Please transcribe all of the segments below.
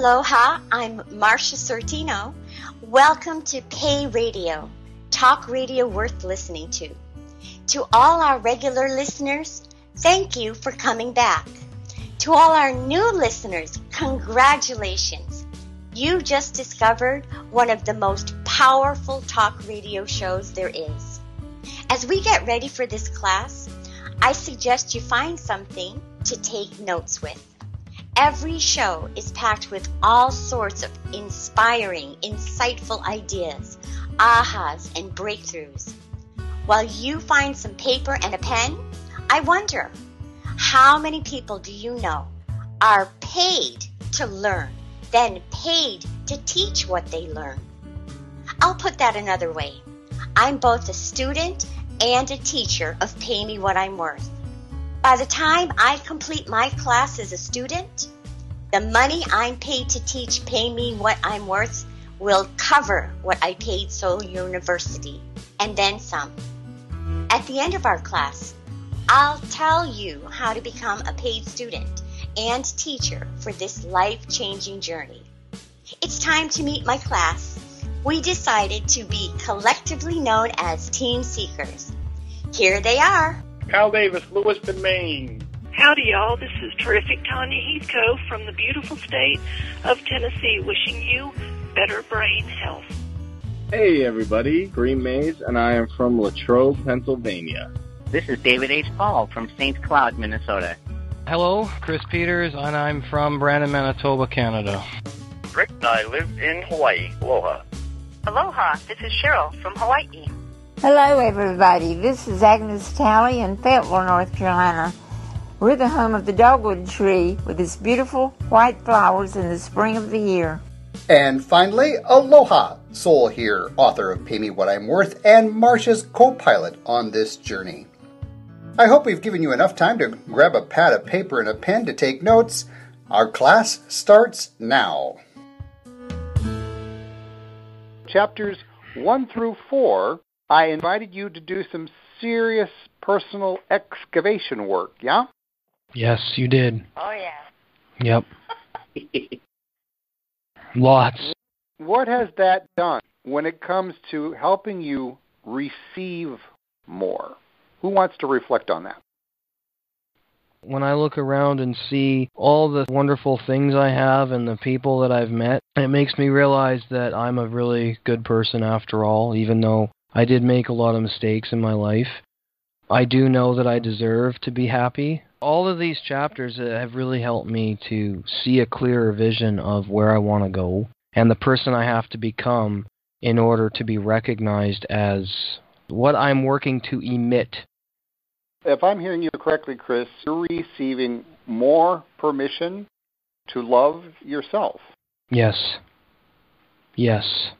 Aloha, I'm Marsha Sortino. Welcome to Pay Radio, talk radio worth listening to. To all our regular listeners, thank you for coming back. To all our new listeners, congratulations. You just discovered one of the most powerful talk radio shows there is. As we get ready for this class, I suggest you find something to take notes with. Every show is packed with all sorts of inspiring, insightful ideas, ahas, and breakthroughs. While you find some paper and a pen, I wonder how many people do you know are paid to learn, then paid to teach what they learn? I'll put that another way. I'm both a student and a teacher of Pay Me What I'm Worth. By the time I complete my class as a student, the money I'm paid to teach Pay Me What I'm Worth will cover what I paid Soul University and then some. At the end of our class, I'll tell you how to become a paid student and teacher for this life changing journey. It's time to meet my class. We decided to be collectively known as Team Seekers. Here they are. Cal Davis, Lewiston, Maine. Howdy, y'all. This is terrific Tanya Heathco from the beautiful state of Tennessee, wishing you better brain health. Hey, everybody. Kareem Mays, and I am from Latrobe, Pennsylvania. This is David H. Paul from St. Cloud, Minnesota. Hello, Chris Peters, and I'm from Brandon, Manitoba, Canada. Rick, I live in Hawaii. Aloha. Aloha, this is Cheryl from Hawaii. Hello, everybody. This is Agnes Talley in Fayetteville, North Carolina. We're the home of the dogwood tree with its beautiful white flowers in the spring of the year. And finally, Aloha, Soul here, author of Pay Me What I'm Worth and Marsha's co pilot on this journey. I hope we've given you enough time to grab a pad of paper and a pen to take notes. Our class starts now. Chapters 1 through 4 I invited you to do some serious personal excavation work, yeah? Yes, you did. Oh, yeah. Yep. Lots. What has that done when it comes to helping you receive more? Who wants to reflect on that? When I look around and see all the wonderful things I have and the people that I've met, it makes me realize that I'm a really good person after all, even though I did make a lot of mistakes in my life. I do know that I deserve to be happy. All of these chapters uh, have really helped me to see a clearer vision of where I want to go and the person I have to become in order to be recognized as what I'm working to emit. If I'm hearing you correctly, Chris, you're receiving more permission to love yourself. Yes. Yes.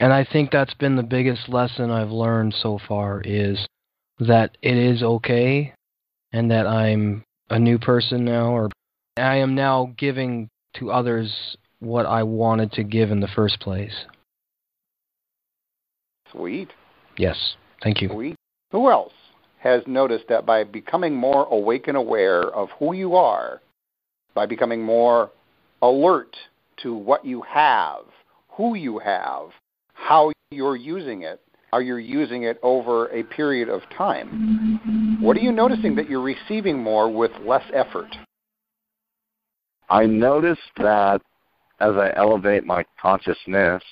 And I think that's been the biggest lesson I've learned so far is that it is okay and that I'm a new person now or I am now giving to others what I wanted to give in the first place. Sweet. Yes. Thank you. Sweet. Who else has noticed that by becoming more awake and aware of who you are, by becoming more alert to what you have, who you have, how you're using it. Are you're using it over a period of time? What are you noticing that you're receiving more with less effort? I notice that as I elevate my consciousness,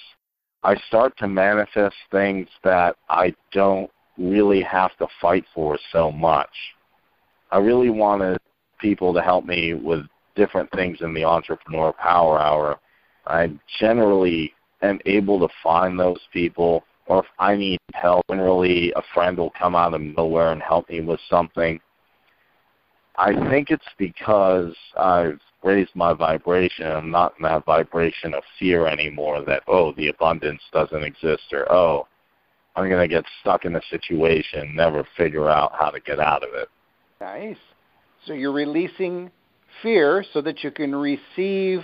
I start to manifest things that I don't really have to fight for so much. I really wanted people to help me with different things in the Entrepreneur Power Hour. I generally am able to find those people, or if I need help, generally a friend will come out of nowhere and help me with something. I think it's because I've raised my vibration. I'm not in that vibration of fear anymore that, oh, the abundance doesn't exist, or oh, I'm going to get stuck in a situation, never figure out how to get out of it. Nice. So you're releasing fear so that you can receive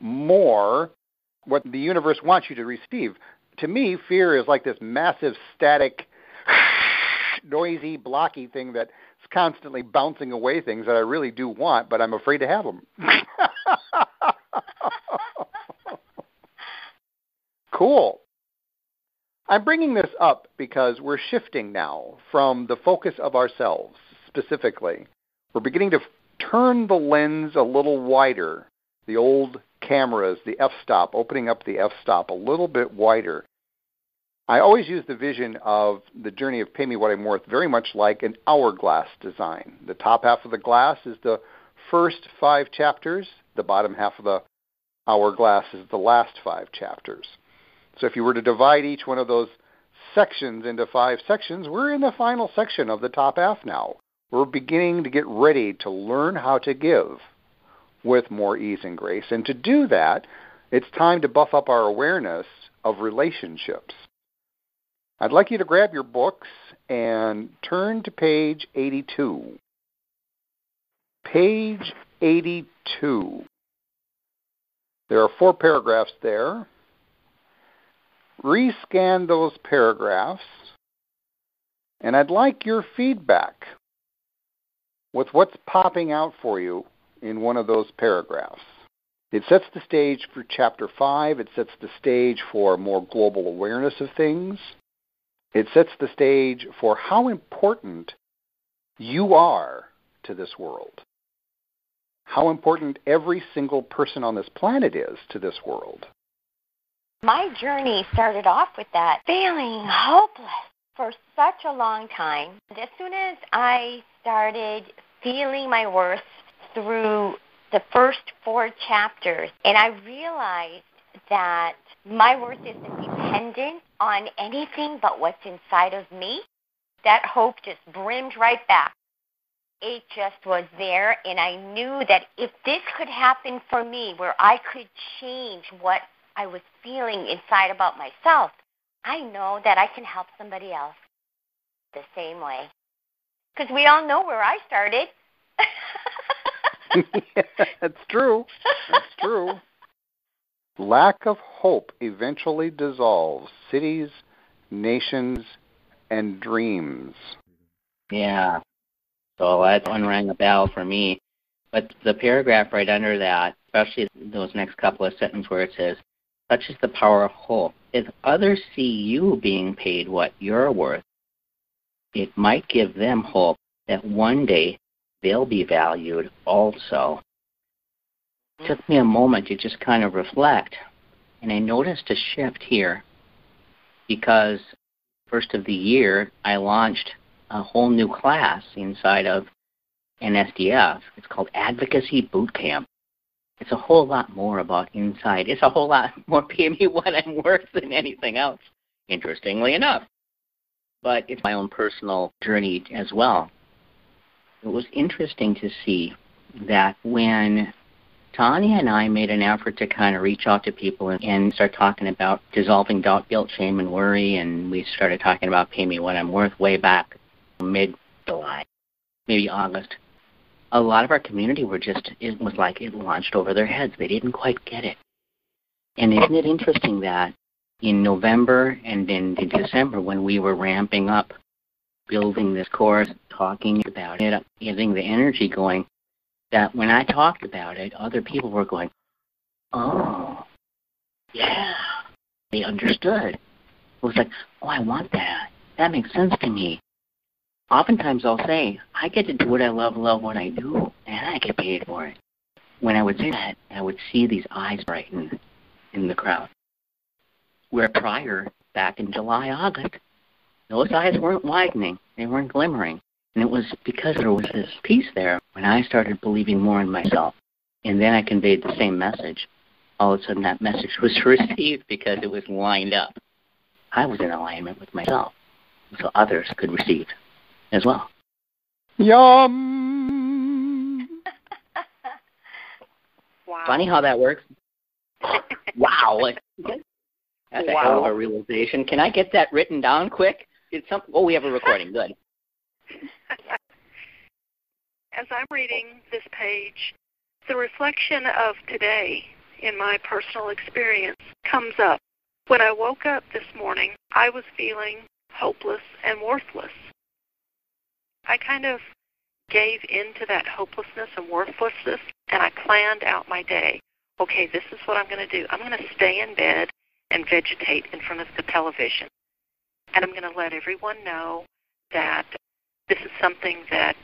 more what the universe wants you to receive. To me, fear is like this massive static, noisy, blocky thing that's constantly bouncing away things that I really do want, but I'm afraid to have them. Cool. I'm bringing this up because we're shifting now from the focus of ourselves specifically. We're beginning to turn the lens a little wider, the old cameras, the f stop, opening up the f stop a little bit wider. I always use the vision of the journey of Pay Me What I'm Worth very much like an hourglass design. The top half of the glass is the first five chapters, the bottom half of the hourglass is the last five chapters. So if you were to divide each one of those sections into five sections, we're in the final section of the top half now. We're beginning to get ready to learn how to give with more ease and grace. And to do that, it's time to buff up our awareness of relationships. I'd like you to grab your books and turn to page 82. Page 82. There are four paragraphs there. Rescan those paragraphs, and I'd like your feedback with what's popping out for you in one of those paragraphs. It sets the stage for chapter 5. It sets the stage for more global awareness of things. It sets the stage for how important you are to this world. How important every single person on this planet is to this world. My journey started off with that feeling hopeless for such a long time. As soon as I started feeling my worth through the first four chapters, and I realized that my worth isn't dependent on anything but what's inside of me, that hope just brimmed right back. It just was there, and I knew that if this could happen for me, where I could change what I was feeling inside about myself, I know that I can help somebody else the same way. Because we all know where I started. That's true. That's true. Lack of hope eventually dissolves cities, nations, and dreams. Yeah. So that one rang a bell for me. But the paragraph right under that, especially those next couple of sentences where it says, such is the power of hope. If others see you being paid what you're worth, it might give them hope that one day they'll be valued also. It took me a moment to just kind of reflect, and I noticed a shift here because first of the year I launched a whole new class inside of NSDF. It's called Advocacy Boot Camp. It's a whole lot more about inside. It's a whole lot more PME me what I'm worth than anything else, interestingly enough. But it's my own personal journey as well. It was interesting to see that when Tanya and I made an effort to kind of reach out to people and, and start talking about dissolving doubt, guilt, shame, and worry, and we started talking about pay me what I'm worth way back mid July, maybe August a lot of our community were just it was like it launched over their heads. They didn't quite get it. And isn't it interesting that in November and in, in December when we were ramping up, building this course, talking about it, getting the energy going, that when I talked about it, other people were going, Oh, yeah. They understood. It was like, Oh, I want that. That makes sense to me oftentimes I'll say, I get to do what I love, love what I do, and I get paid for it. When I would say that, I would see these eyes brighten in the crowd. Where prior, back in July, August, those eyes weren't widening, they weren't glimmering. And it was because there was this peace there when I started believing more in myself. And then I conveyed the same message. All of a sudden, that message was received because it was lined up. I was in alignment with myself, so others could receive as well. Yum. wow. Funny how that works. wow. That's a wow. hell of a realization. Can I get that written down quick? Some oh we have a recording, good. As I'm reading this page, the reflection of today in my personal experience comes up. When I woke up this morning, I was feeling hopeless and worthless. I kind of gave into that hopelessness and worthlessness, and I planned out my day. Okay, this is what I'm going to do. I'm going to stay in bed and vegetate in front of the television. And I'm going to let everyone know that this is something that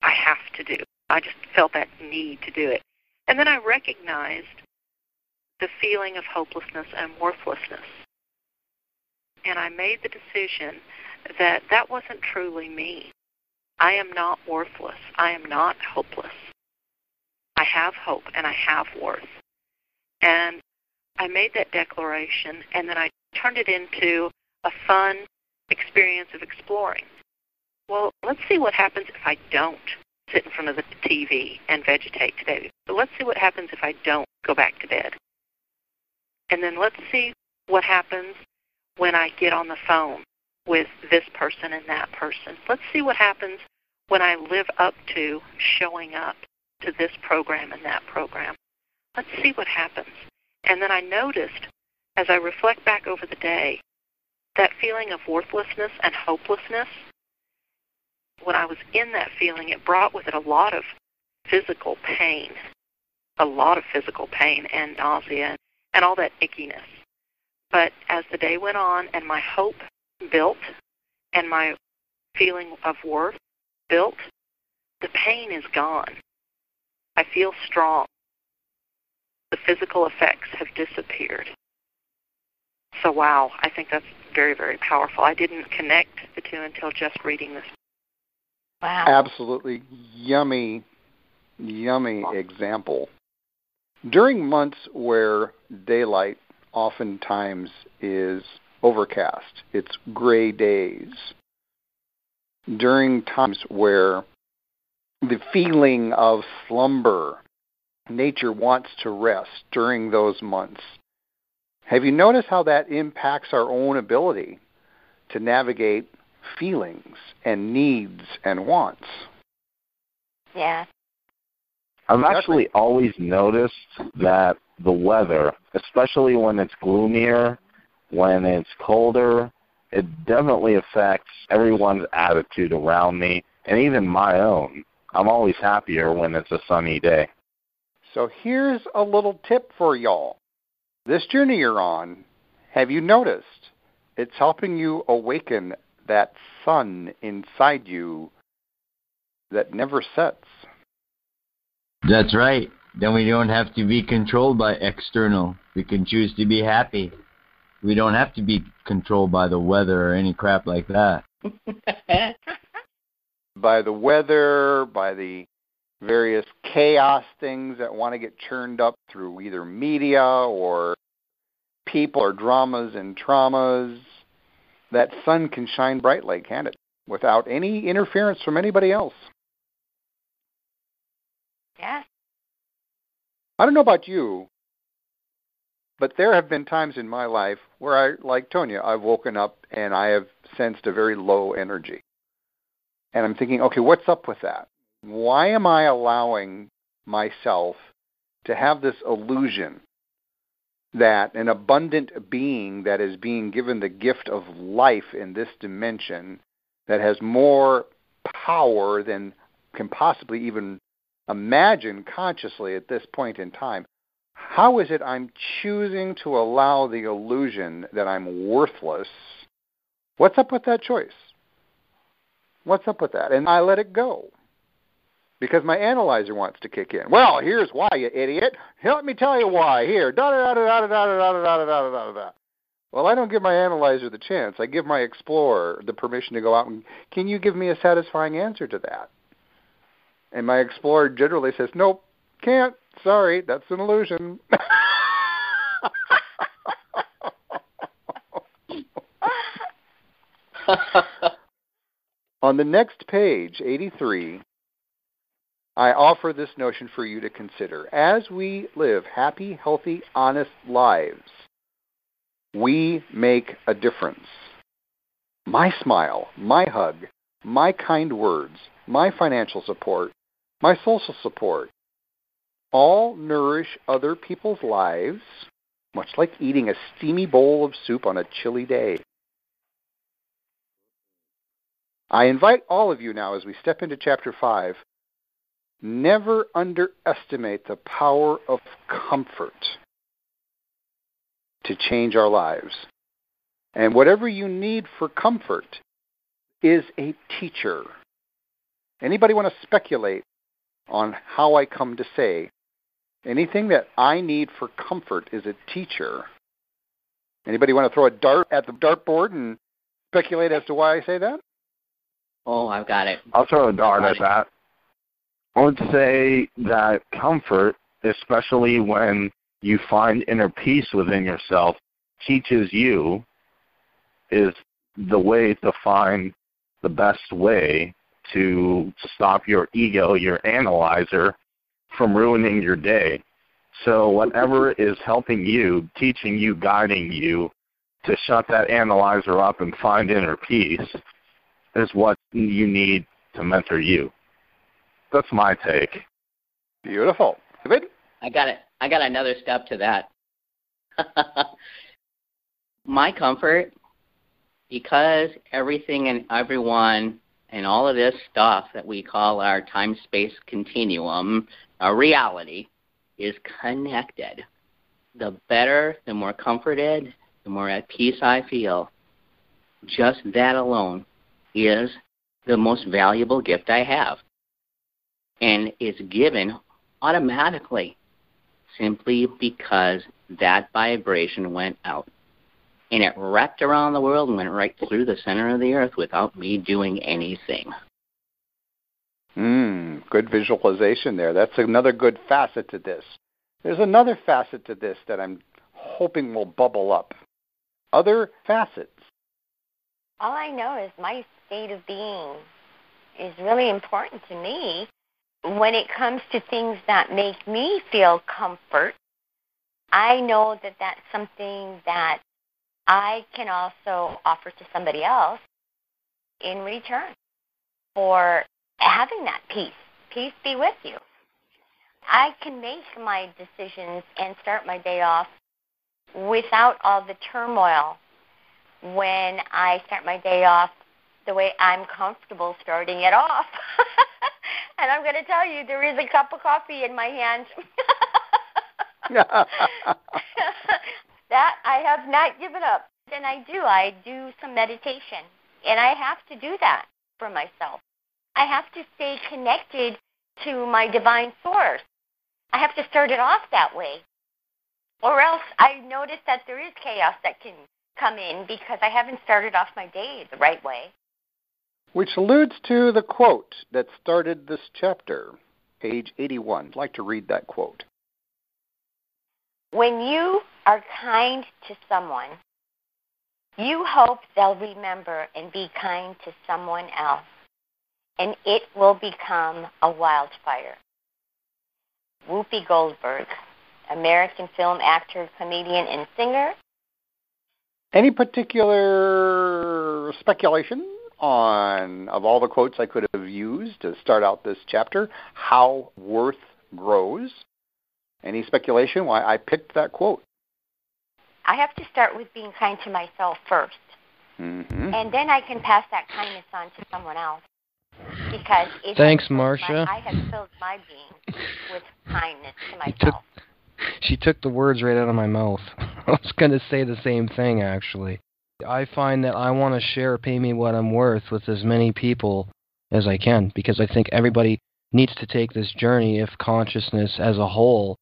I have to do. I just felt that need to do it. And then I recognized the feeling of hopelessness and worthlessness. And I made the decision that that wasn't truly me. I am not worthless. I am not hopeless. I have hope and I have worth. And I made that declaration and then I turned it into a fun experience of exploring. Well, let's see what happens if I don't sit in front of the TV and vegetate today. But let's see what happens if I don't go back to bed. And then let's see what happens when I get on the phone with this person and that person. Let's see what happens when I live up to showing up to this program and that program. Let's see what happens. And then I noticed as I reflect back over the day, that feeling of worthlessness and hopelessness, when I was in that feeling, it brought with it a lot of physical pain, a lot of physical pain and nausea and all that ickiness. But as the day went on and my hope built and my feeling of worth built, the pain is gone. I feel strong. The physical effects have disappeared. So, wow, I think that's very, very powerful. I didn't connect the two until just reading this. Wow. Absolutely yummy, yummy example. During months where daylight oftentimes is overcast, it's gray days, during times where the feeling of slumber, nature wants to rest during those months. Have you noticed how that impacts our own ability to navigate feelings and needs and wants? Yeah. I've actually always noticed that the weather, especially when it's gloomier, when it's colder, it definitely affects everyone's attitude around me and even my own. I'm always happier when it's a sunny day. So here's a little tip for y'all. This journey you're on, have you noticed it's helping you awaken that sun inside you that never sets? That's right. Then we don't have to be controlled by external. We can choose to be happy. We don't have to be controlled by the weather or any crap like that. by the weather, by the various chaos things that want to get churned up through either media or people or dramas and traumas, that sun can shine brightly, can't it? Without any interference from anybody else. Yes. I don't know about you, but there have been times in my life where I, like Tonya, I've woken up and I have sensed a very low energy. And I'm thinking, okay, what's up with that? Why am I allowing myself to have this illusion that an abundant being that is being given the gift of life in this dimension that has more power than can possibly even imagine consciously at this point in time, how is it I'm choosing to allow the illusion that I'm worthless? What's up with that choice? What's up with that? And I let it go because my analyzer wants to kick in. Well, here's why, you idiot. Let me tell you why. Here, da da da da da da da da da da da da. Well, I don't give my analyzer the chance. I give my explorer the permission to go out and can you give me a satisfying answer to that? And my explorer generally says, "Nope, can't. Sorry, that's an illusion." On the next page, 83, I offer this notion for you to consider. As we live happy, healthy, honest lives, we make a difference. My smile, my hug, my kind words, my financial support, my social support, all nourish other people's lives, much like eating a steamy bowl of soup on a chilly day. I invite all of you now as we step into chapter 5 never underestimate the power of comfort. to change our lives. And whatever you need for comfort is a teacher. Anybody want to speculate on how I come to say anything that I need for comfort is a teacher? Anybody want to throw a dart at the dartboard and speculate as to why I say that? Oh, I've got it. I'll throw a dart at that. I would say that comfort, especially when you find inner peace within yourself, teaches you is the way to find the best way to stop your ego, your analyzer, from ruining your day. So whatever is helping you, teaching you, guiding you to shut that analyzer up and find inner peace is what you need to mentor you. That's my take. Beautiful. David? I got it. I got another step to that. my comfort, because everything and everyone and all of this stuff that we call our time space continuum, our reality, is connected. The better, the more comforted, the more at peace I feel. Just that alone is the most valuable gift I have. And is given automatically simply because that vibration went out. And it wrapped around the world and went right through the center of the earth without me doing anything. Mm, good visualization there. That's another good facet to this. There's another facet to this that I'm hoping will bubble up. Other facets. All I know is my state of being is really important to me when it comes to things that make me feel comfort. I know that that's something that I can also offer to somebody else in return for having that peace. Peace be with you. I can make my decisions and start my day off without all the turmoil when I start my day off the way I'm comfortable starting it off. and I'm going to tell you, there is a cup of coffee in my hand. that I have not given up. And I do. I do some meditation. And I have to do that for myself. I have to stay connected to my divine source. I have to start it off that way. Or else I notice that there is chaos that can come in because I haven't started off my day the right way. Which alludes to the quote that started this chapter, page 81. I'd like to read that quote. When you are kind to someone, you hope they'll remember and be kind to someone else, and it will become a wildfire. Whoopi Goldberg, American film actor, comedian, and singer. Any particular speculation on, of all the quotes I could have used to start out this chapter, how worth grows? Any speculation why I picked that quote? I have to start with being kind to myself 1st mm-hmm. and then I can pass that kindness on to someone else. Because it thanks, Marsha. I have filled my being with kindness to myself. Took, she took the words right out of my mouth. I was going to say the same thing, actually. I find that I want to share Pay Me What I'm Worth with as many people as I can because I think everybody needs to take this journey if consciousness as a whole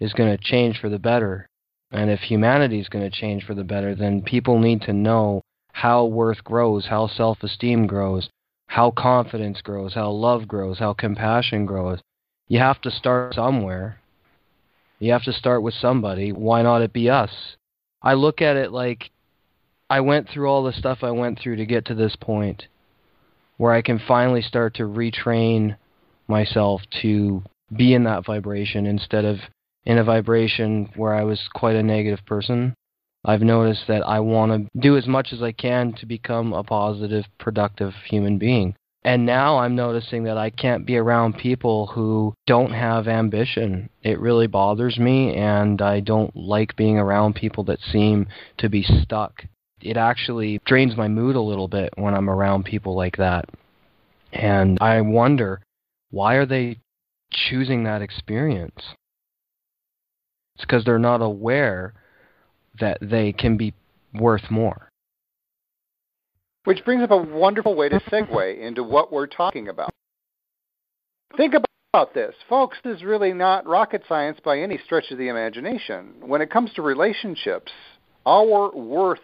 is going to change for the better. And if humanity is going to change for the better, then people need to know how worth grows, how self esteem grows, how confidence grows, how love grows, how compassion grows. You have to start somewhere. You have to start with somebody. Why not it be us? I look at it like I went through all the stuff I went through to get to this point where I can finally start to retrain myself to be in that vibration instead of in a vibration where I was quite a negative person. I've noticed that I want to do as much as I can to become a positive, productive human being. And now I'm noticing that I can't be around people who don't have ambition. It really bothers me, and I don't like being around people that seem to be stuck it actually drains my mood a little bit when I'm around people like that. And I wonder why are they choosing that experience? It's because they're not aware that they can be worth more. Which brings up a wonderful way to segue into what we're talking about. Think about this. Folks, this is really not rocket science by any stretch of the imagination. When it comes to relationships, our worth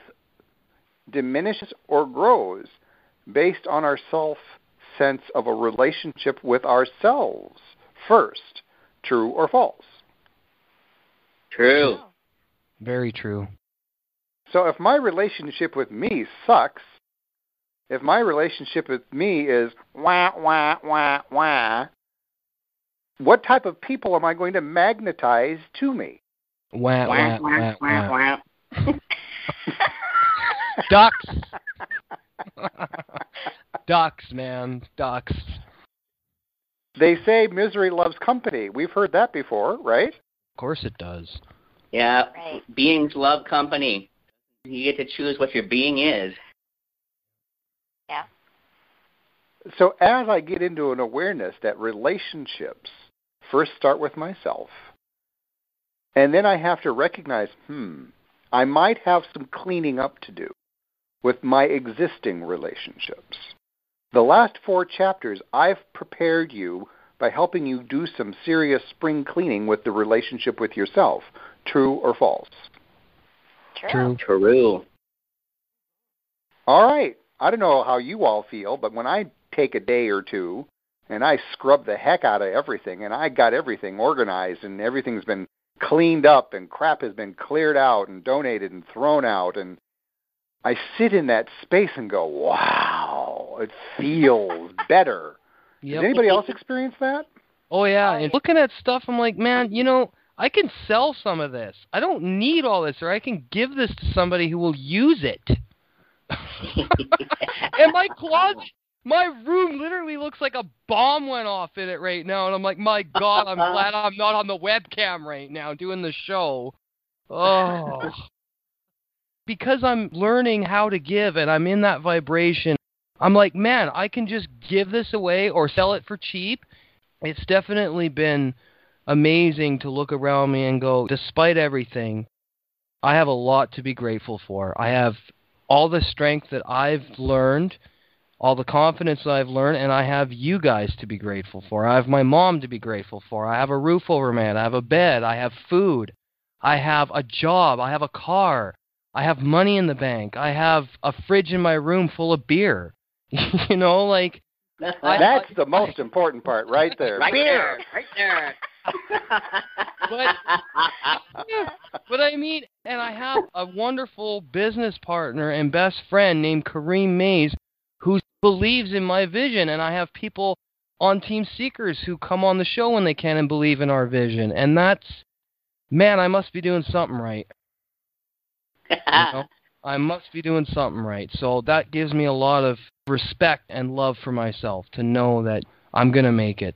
diminishes or grows based on our self sense of a relationship with ourselves first. True or false? True. Very true. So if my relationship with me sucks, if my relationship with me is wah, wah, wah, wah, what type of people am I going to magnetize to me? Wah, wah, wah, wah. wah. Ducks. Ducks, man. Ducks. They say misery loves company. We've heard that before, right? Of course it does. Yeah. Right. Beings love company. You get to choose what your being is. Yeah. So as I get into an awareness that relationships first start with myself, and then I have to recognize, hmm, I might have some cleaning up to do with my existing relationships. The last four chapters, I've prepared you by helping you do some serious spring cleaning with the relationship with yourself. True or false? True. True. True. All right. I don't know how you all feel, but when I take a day or two and I scrub the heck out of everything and I got everything organized and everything's been cleaned up and crap has been cleared out and donated and thrown out and I sit in that space and go, "Wow, it feels better." Yep. Does anybody else experience that? Oh yeah, and looking at stuff, I'm like, man, you know, I can sell some of this. I don't need all this, or I can give this to somebody who will use it. and my closet, my room literally looks like a bomb went off in it right now, and I'm like, my God, I'm glad I'm not on the webcam right now doing the show. Oh. Because I'm learning how to give and I'm in that vibration, I'm like, man, I can just give this away or sell it for cheap. It's definitely been amazing to look around me and go, despite everything, I have a lot to be grateful for. I have all the strength that I've learned, all the confidence that I've learned, and I have you guys to be grateful for. I have my mom to be grateful for. I have a roof over my head. I have a bed. I have food. I have a job. I have a car. I have money in the bank. I have a fridge in my room full of beer. you know, like I- That's the most important part right there. right Beer. there. Right there. but I mean, and I have a wonderful business partner and best friend named Kareem Mays who believes in my vision, and I have people on Team Seekers who come on the show when they can and believe in our vision, and that's man, I must be doing something right. You know? I must be doing something right. So that gives me a lot of respect and love for myself to know that I'm gonna make it.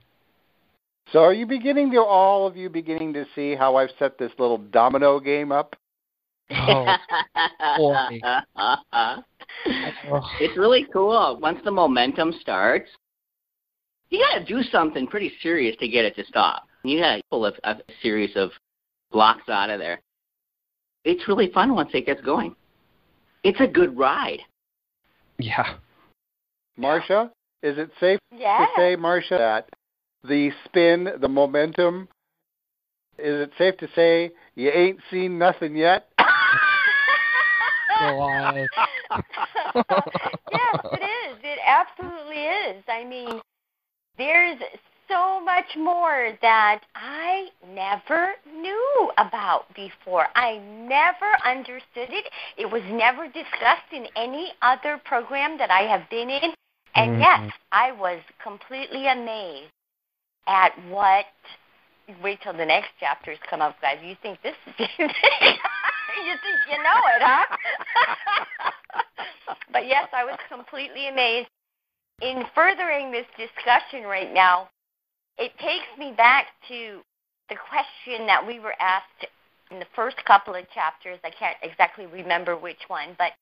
So are you beginning to all of you beginning to see how I've set this little domino game up? Oh, boy. it's really cool. Once the momentum starts, you got to do something pretty serious to get it to stop. You got to pull a, a series of blocks out of there. It's really fun once it gets going. It's a good ride. Yeah. Marsha, is it safe Yeah. to say, Marsha, that the spin, the momentum, is it safe to say you ain't seen nothing yet? Yes, it is. It absolutely is. I mean, there's so much more that I never knew about before. I never understood it. It was never discussed in any other program that I have been in. And Mhm. yes, I was completely amazed at what. Wait till the next chapters come up, guys. You think this is. you think you know it, huh? but yes, I was completely amazed. In furthering this discussion right now, it takes me back to the question that we were asked in the first couple of chapters. I can't exactly remember which one, but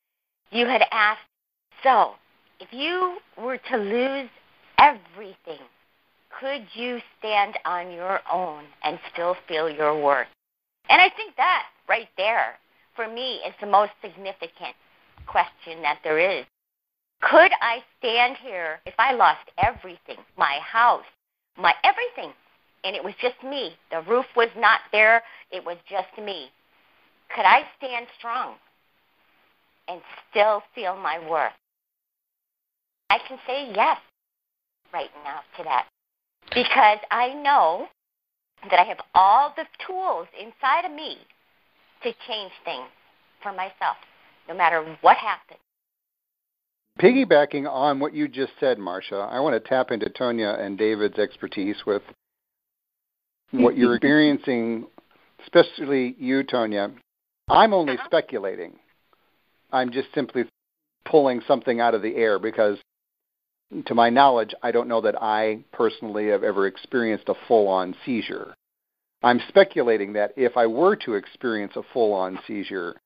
you had asked, so if you were to lose everything, could you stand on your own and still feel your worth? And I think that right there for me, is the most significant question that there is. Could I stand here if I lost everything, my house, my everything, and it was just me? The roof was not there, it was just me. Could I stand strong and still feel my worth? I can say yes right now to that because I know that I have all the tools inside of me to change things for myself, no matter what happens. Piggybacking on what you just said, Marsha, I want to tap into Tonya and David's expertise with what you're experiencing, especially you, Tonya. I'm only uh-huh. speculating. I'm just simply pulling something out of the air because, to my knowledge, I don't know that I personally have ever experienced a full on seizure. I'm speculating that if I were to experience a full on seizure,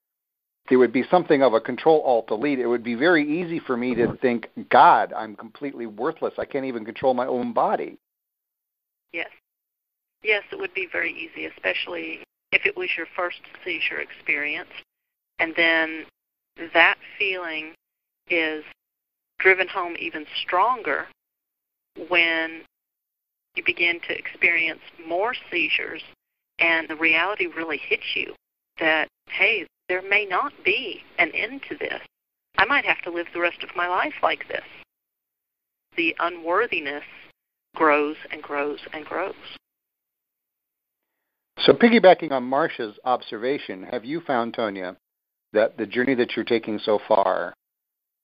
it would be something of a control alt delete. It would be very easy for me to think, God, I'm completely worthless. I can't even control my own body. Yes. Yes, it would be very easy, especially if it was your first seizure experience. And then that feeling is driven home even stronger when you begin to experience more seizures and the reality really hits you that, hey, there may not be an end to this. I might have to live the rest of my life like this. The unworthiness grows and grows and grows. So, piggybacking on Marsha's observation, have you found, Tonya, that the journey that you're taking so far,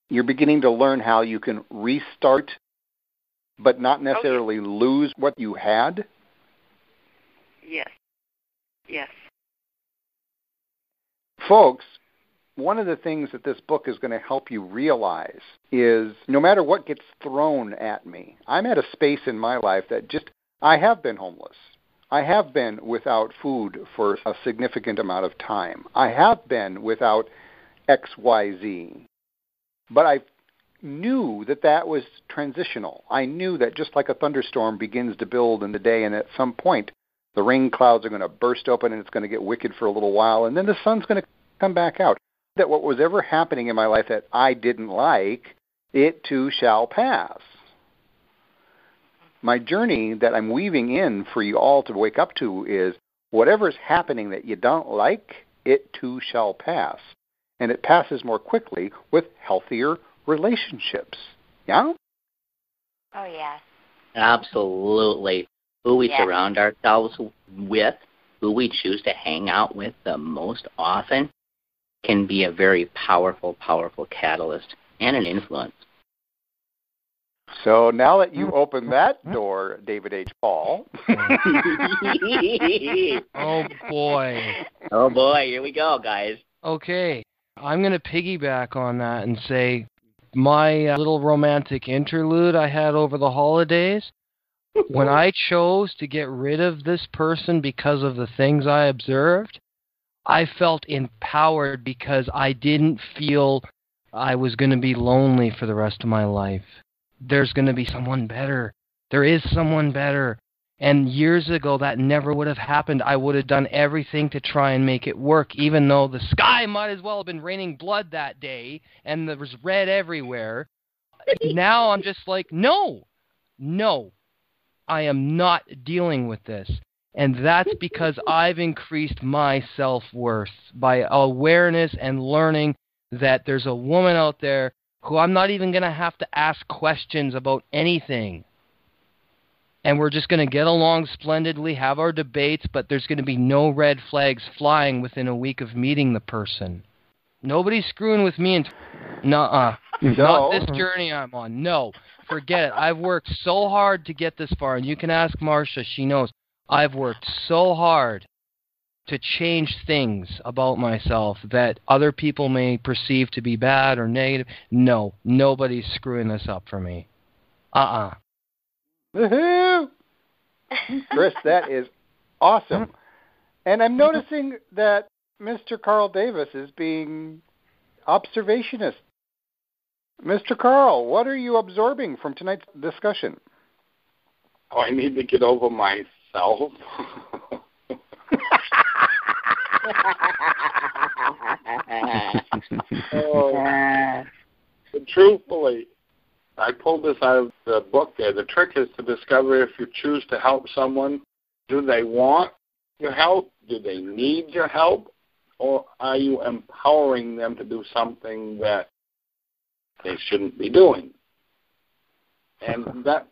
you're beginning to learn how you can restart, but not necessarily oh, yes. lose what you had? Yes. Yes. Folks, one of the things that this book is going to help you realize is no matter what gets thrown at me, I'm at a space in my life that just, I have been homeless. I have been without food for a significant amount of time. I have been without XYZ. But I knew that that was transitional. I knew that just like a thunderstorm begins to build in the day, and at some point the rain clouds are going to burst open and it's going to get wicked for a little while, and then the sun's going to come back out. That what was ever happening in my life that I didn't like, it too shall pass. My journey that I'm weaving in for you all to wake up to is whatever is happening that you don't like, it too shall pass. And it passes more quickly with healthier relationships. Yeah? Oh, yes. Absolutely. Who we surround ourselves with, who we choose to hang out with the most often, can be a very powerful, powerful catalyst and an influence. So now that you open that door, David H. Paul. oh boy. Oh boy, here we go, guys. Okay. I'm going to piggyback on that and say my uh, little romantic interlude I had over the holidays when I chose to get rid of this person because of the things I observed, I felt empowered because I didn't feel I was going to be lonely for the rest of my life. There's going to be someone better. There is someone better. And years ago, that never would have happened. I would have done everything to try and make it work, even though the sky might as well have been raining blood that day and there was red everywhere. now I'm just like, no, no, I am not dealing with this. And that's because I've increased my self worth by awareness and learning that there's a woman out there who I'm not even going to have to ask questions about anything. And we're just going to get along splendidly, have our debates, but there's going to be no red flags flying within a week of meeting the person. Nobody's screwing with me and nuh-uh. No. Not this journey I'm on. No. Forget it. I've worked so hard to get this far, and you can ask Marsha. She knows. I've worked so hard to change things about myself that other people may perceive to be bad or negative. No, nobody's screwing this up for me. Uh-uh. Woohoo! Chris, that is awesome. And I'm noticing that Mr. Carl Davis is being observationist Mr. Carl, what are you absorbing from tonight's discussion? Oh, I need to get over myself. oh, but truthfully, I pulled this out of the book there. The trick is to discover if you choose to help someone, do they want your help? Do they need your help? Or are you empowering them to do something that they shouldn't be doing? And that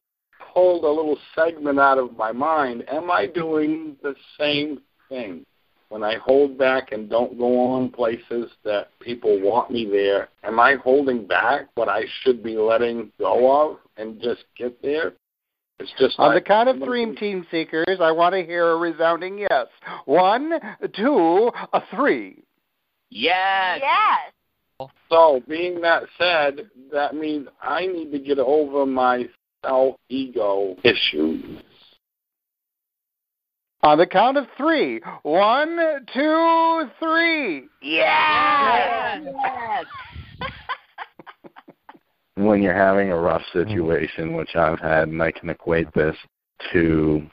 pulled a little segment out of my mind. Am I doing the same thing? When I hold back and don't go on places that people want me there, am I holding back what I should be letting go of and just get there? It's just on like, the count of three, team seekers. I want to hear a resounding yes. One, two, a three. Yes. Yes. So, being that said, that means I need to get over my self ego issues. On the count of three. One, two, three. Yes. yes. when you're having a rough situation, which I've had, and I can equate this to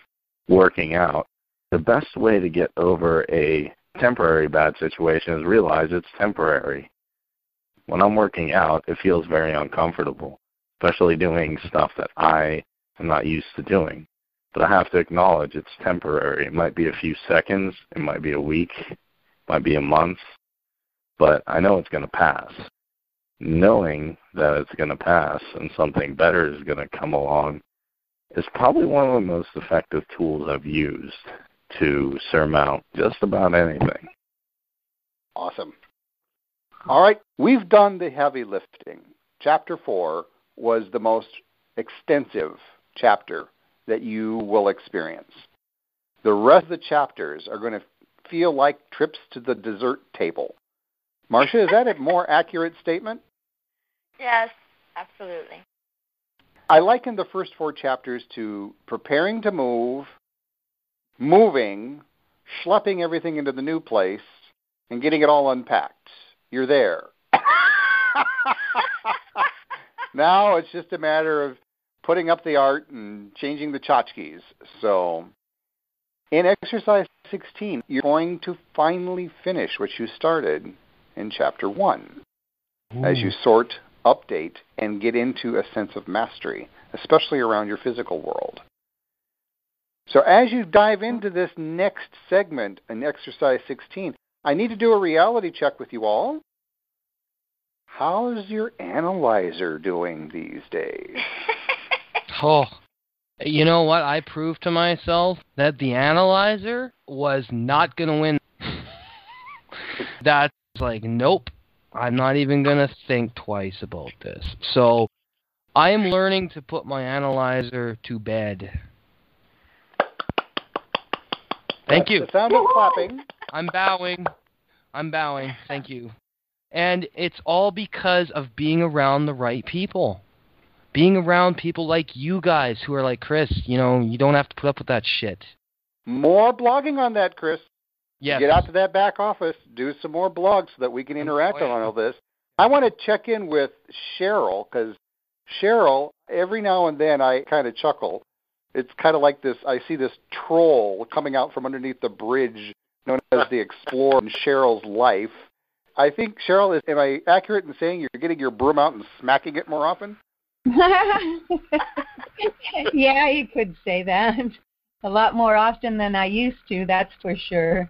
working out, the best way to get over a temporary bad situation is realize it's temporary. When I'm working out, it feels very uncomfortable, especially doing stuff that I am not used to doing. But I have to acknowledge it's temporary. It might be a few seconds, it might be a week, it might be a month, but I know it's going to pass knowing that it's going to pass and something better is going to come along is probably one of the most effective tools I've used to surmount just about anything. Awesome. All right, we've done the heavy lifting. Chapter 4 was the most extensive chapter that you will experience. The rest of the chapters are going to feel like trips to the dessert table. Marsha, is that a more accurate statement? Yes, absolutely. I liken the first four chapters to preparing to move, moving, schlepping everything into the new place, and getting it all unpacked. You're there. now it's just a matter of putting up the art and changing the tchotchkes. So, in exercise 16, you're going to finally finish what you started in chapter 1 Ooh. as you sort, update, and get into a sense of mastery, especially around your physical world. So, as you dive into this next segment in exercise 16, I need to do a reality check with you all. How's your analyzer doing these days? oh, you know what? I proved to myself that the analyzer was not going to win. That's like, nope, I'm not even going to think twice about this. So I am learning to put my analyzer to bed. Thank That's you. The sound of clapping. I'm bowing. I'm bowing. Thank you. And it's all because of being around the right people. Being around people like you guys who are like, Chris, you know, you don't have to put up with that shit. More blogging on that, Chris. Yes. Get out to that back office, do some more blogs so that we can interact on all this. I want to check in with Cheryl because Cheryl, every now and then I kind of chuckle. It's kind of like this I see this troll coming out from underneath the bridge known as the Explorer in Cheryl's life. I think, Cheryl, is, am I accurate in saying you're getting your broom out and smacking it more often? yeah, you could say that. A lot more often than I used to, that's for sure.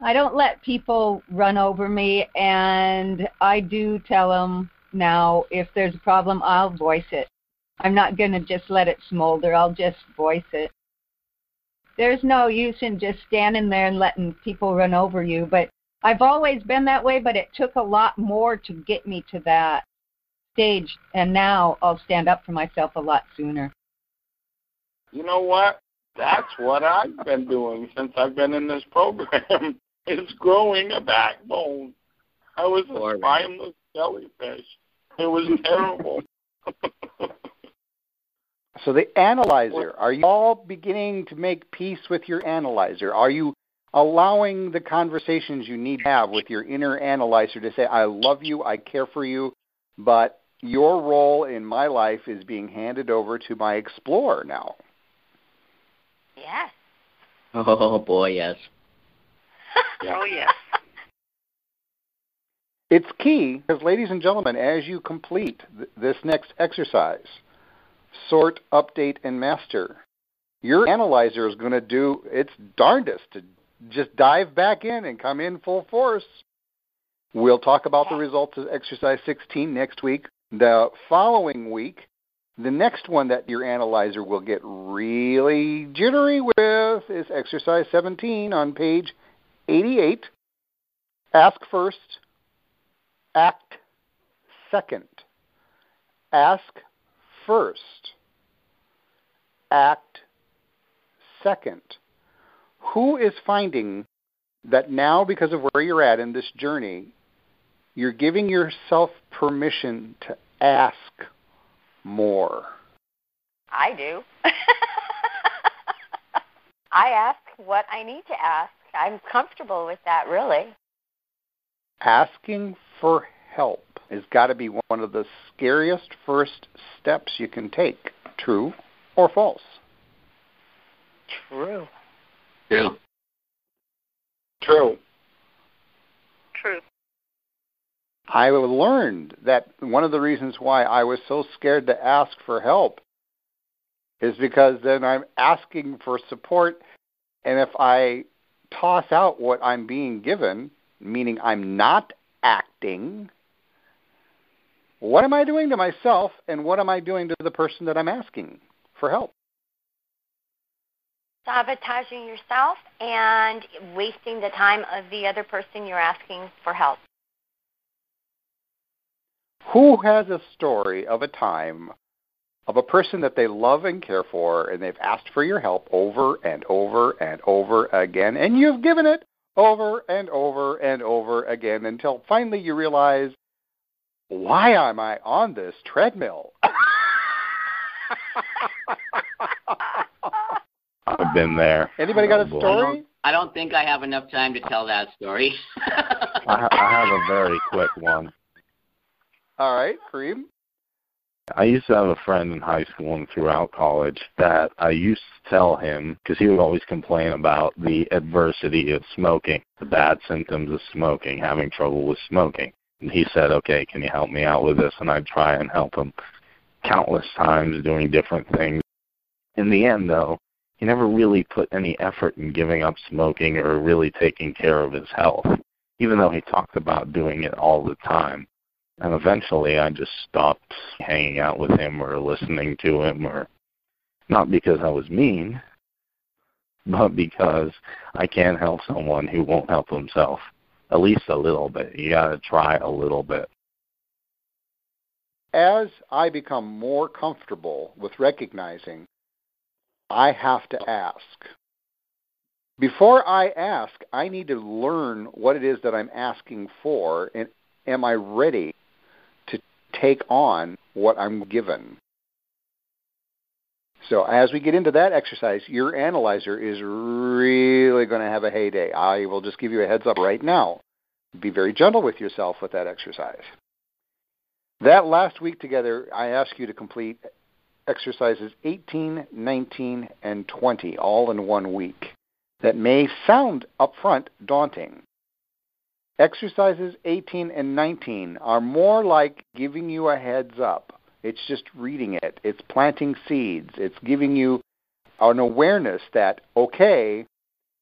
I don't let people run over me, and I do tell them now if there's a problem, I'll voice it. I'm not going to just let it smolder. I'll just voice it. There's no use in just standing there and letting people run over you, but I've always been that way, but it took a lot more to get me to that stage, and now I'll stand up for myself a lot sooner. You know what? That's what I've been doing since I've been in this program. is growing a backbone. I was a spineless jellyfish. It was terrible. so the analyzer, are you all beginning to make peace with your analyzer? Are you allowing the conversations you need to have with your inner analyzer to say, I love you, I care for you, but your role in my life is being handed over to my explorer now? Yes. Oh boy, yes. Oh yes. It's key because, ladies and gentlemen, as you complete th- this next exercise, sort, update, and master, your analyzer is going to do its darndest to just dive back in and come in full force. We'll talk about the results of exercise 16 next week. The following week, the next one that your analyzer will get really jittery with is exercise 17 on page 88. Ask first, act second. Ask first, act second. Who is finding that now, because of where you're at in this journey, you're giving yourself permission to ask more? I do. I ask what I need to ask. I'm comfortable with that, really. Asking for help has got to be one of the scariest first steps you can take. True or false? True. True. True. True. I learned that one of the reasons why I was so scared to ask for help is because then I'm asking for support, and if I toss out what I'm being given, meaning I'm not acting, what am I doing to myself, and what am I doing to the person that I'm asking for help? Sabotaging yourself and wasting the time of the other person you're asking for help. Who has a story of a time of a person that they love and care for and they've asked for your help over and over and over again and you've given it over and over and over again until finally you realize why am I on this treadmill? I've been there. Anybody got a Oh, story? I don't think I have enough time to tell that story. I, I have a very quick one. All right, Kareem. I used to have a friend in high school and throughout college that I used to tell him because he would always complain about the adversity of smoking, the bad symptoms of smoking, having trouble with smoking. And he said, "Okay, can you help me out with this?" And I'd try and help him countless times doing different things. In the end, though, he never really put any effort in giving up smoking or really taking care of his health, even though he talked about doing it all the time. And eventually I just stopped hanging out with him or listening to him or not because I was mean, but because I can't help someone who won't help himself. At least a little bit. You gotta try a little bit. As I become more comfortable with recognizing I have to ask. Before I ask, I need to learn what it is that I'm asking for and am I ready to take on what I'm given. So as we get into that exercise, your analyzer is really going to have a heyday. I will just give you a heads up right now. Be very gentle with yourself with that exercise. That last week together, I asked you to complete exercises 18, 19, and 20 all in one week. That may sound upfront daunting. Exercises 18 and 19 are more like giving you a heads up. It's just reading it. It's planting seeds. It's giving you an awareness that, okay,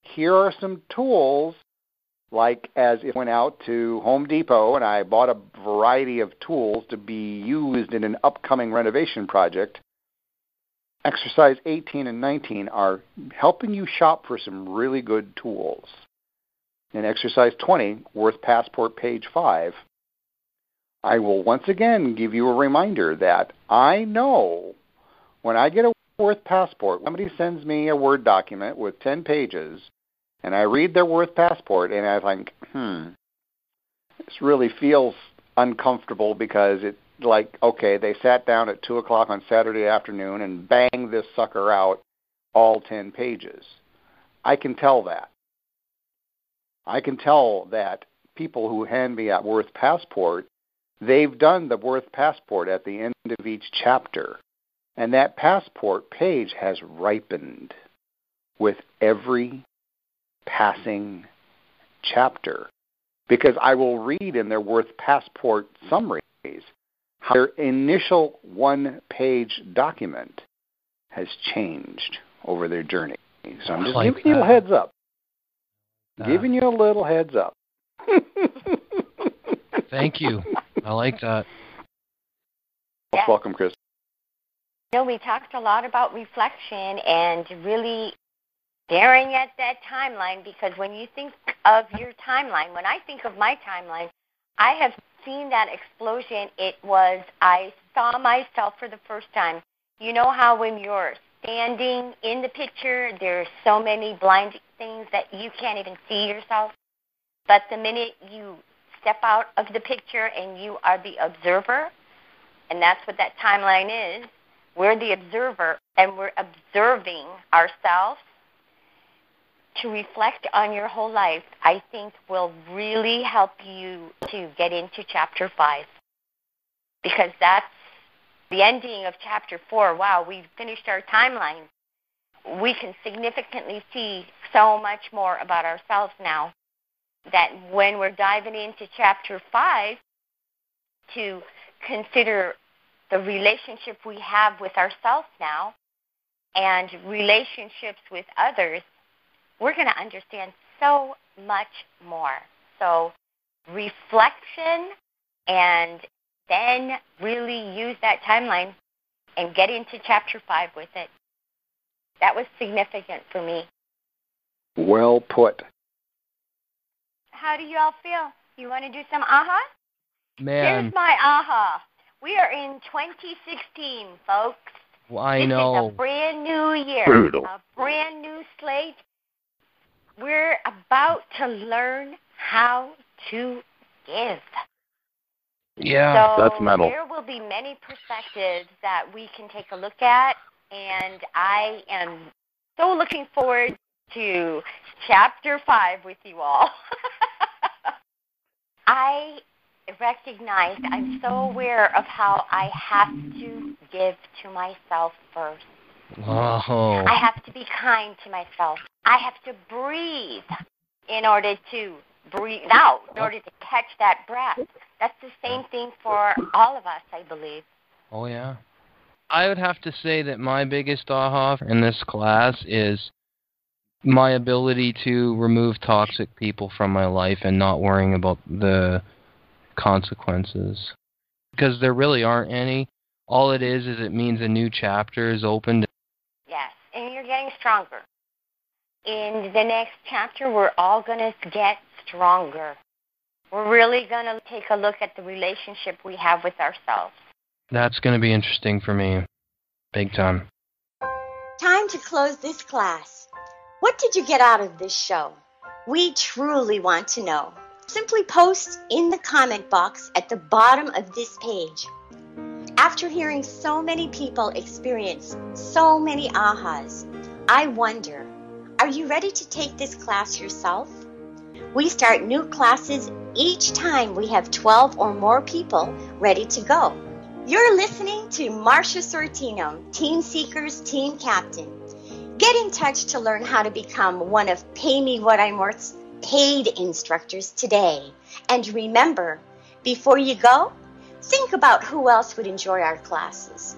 here are some tools, like as if I went out to Home Depot and I bought a variety of tools to be used in an upcoming renovation project. Exercise 18 and 19 are helping you shop for some really good tools. In exercise 20, Worth Passport, page 5, I will once again give you a reminder that I know when I get a Worth Passport, somebody sends me a Word document with 10 pages, and I read their Worth Passport, and I think, hmm, this really feels uncomfortable because it like okay they sat down at two o'clock on saturday afternoon and banged this sucker out all ten pages. I can tell that. I can tell that people who hand me a worth passport they've done the worth passport at the end of each chapter. And that passport page has ripened with every passing chapter. Because I will read in their worth passport summaries their initial one page document has changed over their journey. So I'm just like giving you a heads up. Uh, Giving you a little heads up. Thank you. I like that. Most welcome, Chris. You know, we talked a lot about reflection and really staring at that timeline because when you think of your timeline, when I think of my timeline, I have seen that explosion. It was, I saw myself for the first time. You know how when you're standing in the picture, there's so many blind things that you can't even see yourself? But the minute you step out of the picture and you are the observer, and that's what that timeline is, we're the observer and we're observing ourselves to reflect on your whole life, I think will really help you to get into chapter 5. Because that's the ending of chapter 4. Wow, we've finished our timeline. We can significantly see so much more about ourselves now that when we're diving into chapter 5 to consider the relationship we have with ourselves now and relationships with others, we're going to understand so much more. So, reflection and then really use that timeline and get into chapter 5 with it. That was significant for me. Well put. How do you all feel? You want to do some aha? Man, Here's my aha. We are in 2016, folks. well, I this is know. a brand new year, Brutal. a brand new slate. We're about to learn how to give. Yeah. so That's metal. there will be many perspectives that we can take a look at, and I am so looking forward to chapter five with you all. I recognize I'm so aware of how I have to give to myself first. Oh. I have to be kind to myself. I have to breathe in order to breathe out, in order to catch that breath. That's the same thing for all of us, I believe. Oh yeah. I would have to say that my biggest aha in this class is my ability to remove toxic people from my life and not worrying about the consequences. Because there really aren't any. All it is is it means a new chapter is opened. Yes, and you're getting stronger. In the next chapter, we're all going to get stronger. We're really going to take a look at the relationship we have with ourselves. That's going to be interesting for me. Big time. Time to close this class. What did you get out of this show? We truly want to know. Simply post in the comment box at the bottom of this page. After hearing so many people experience so many ahas, I wonder are you ready to take this class yourself? We start new classes each time we have 12 or more people ready to go. You're listening to Marsha Sortino, Team Seekers Team Captain. Get in touch to learn how to become one of Pay Me What I'm Worth's paid instructors today. And remember, before you go, think about who else would enjoy our classes.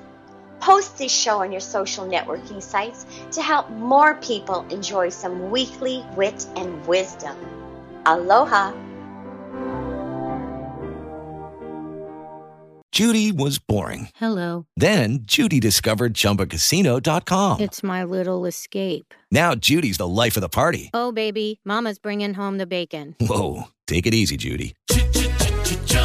Post this show on your social networking sites to help more people enjoy some weekly wit and wisdom. Aloha. Judy was boring. Hello. Then Judy discovered ChumbaCasino.com. It's my little escape. Now Judy's the life of the party. Oh, baby, Mama's bringing home the bacon. Whoa, take it easy, Judy.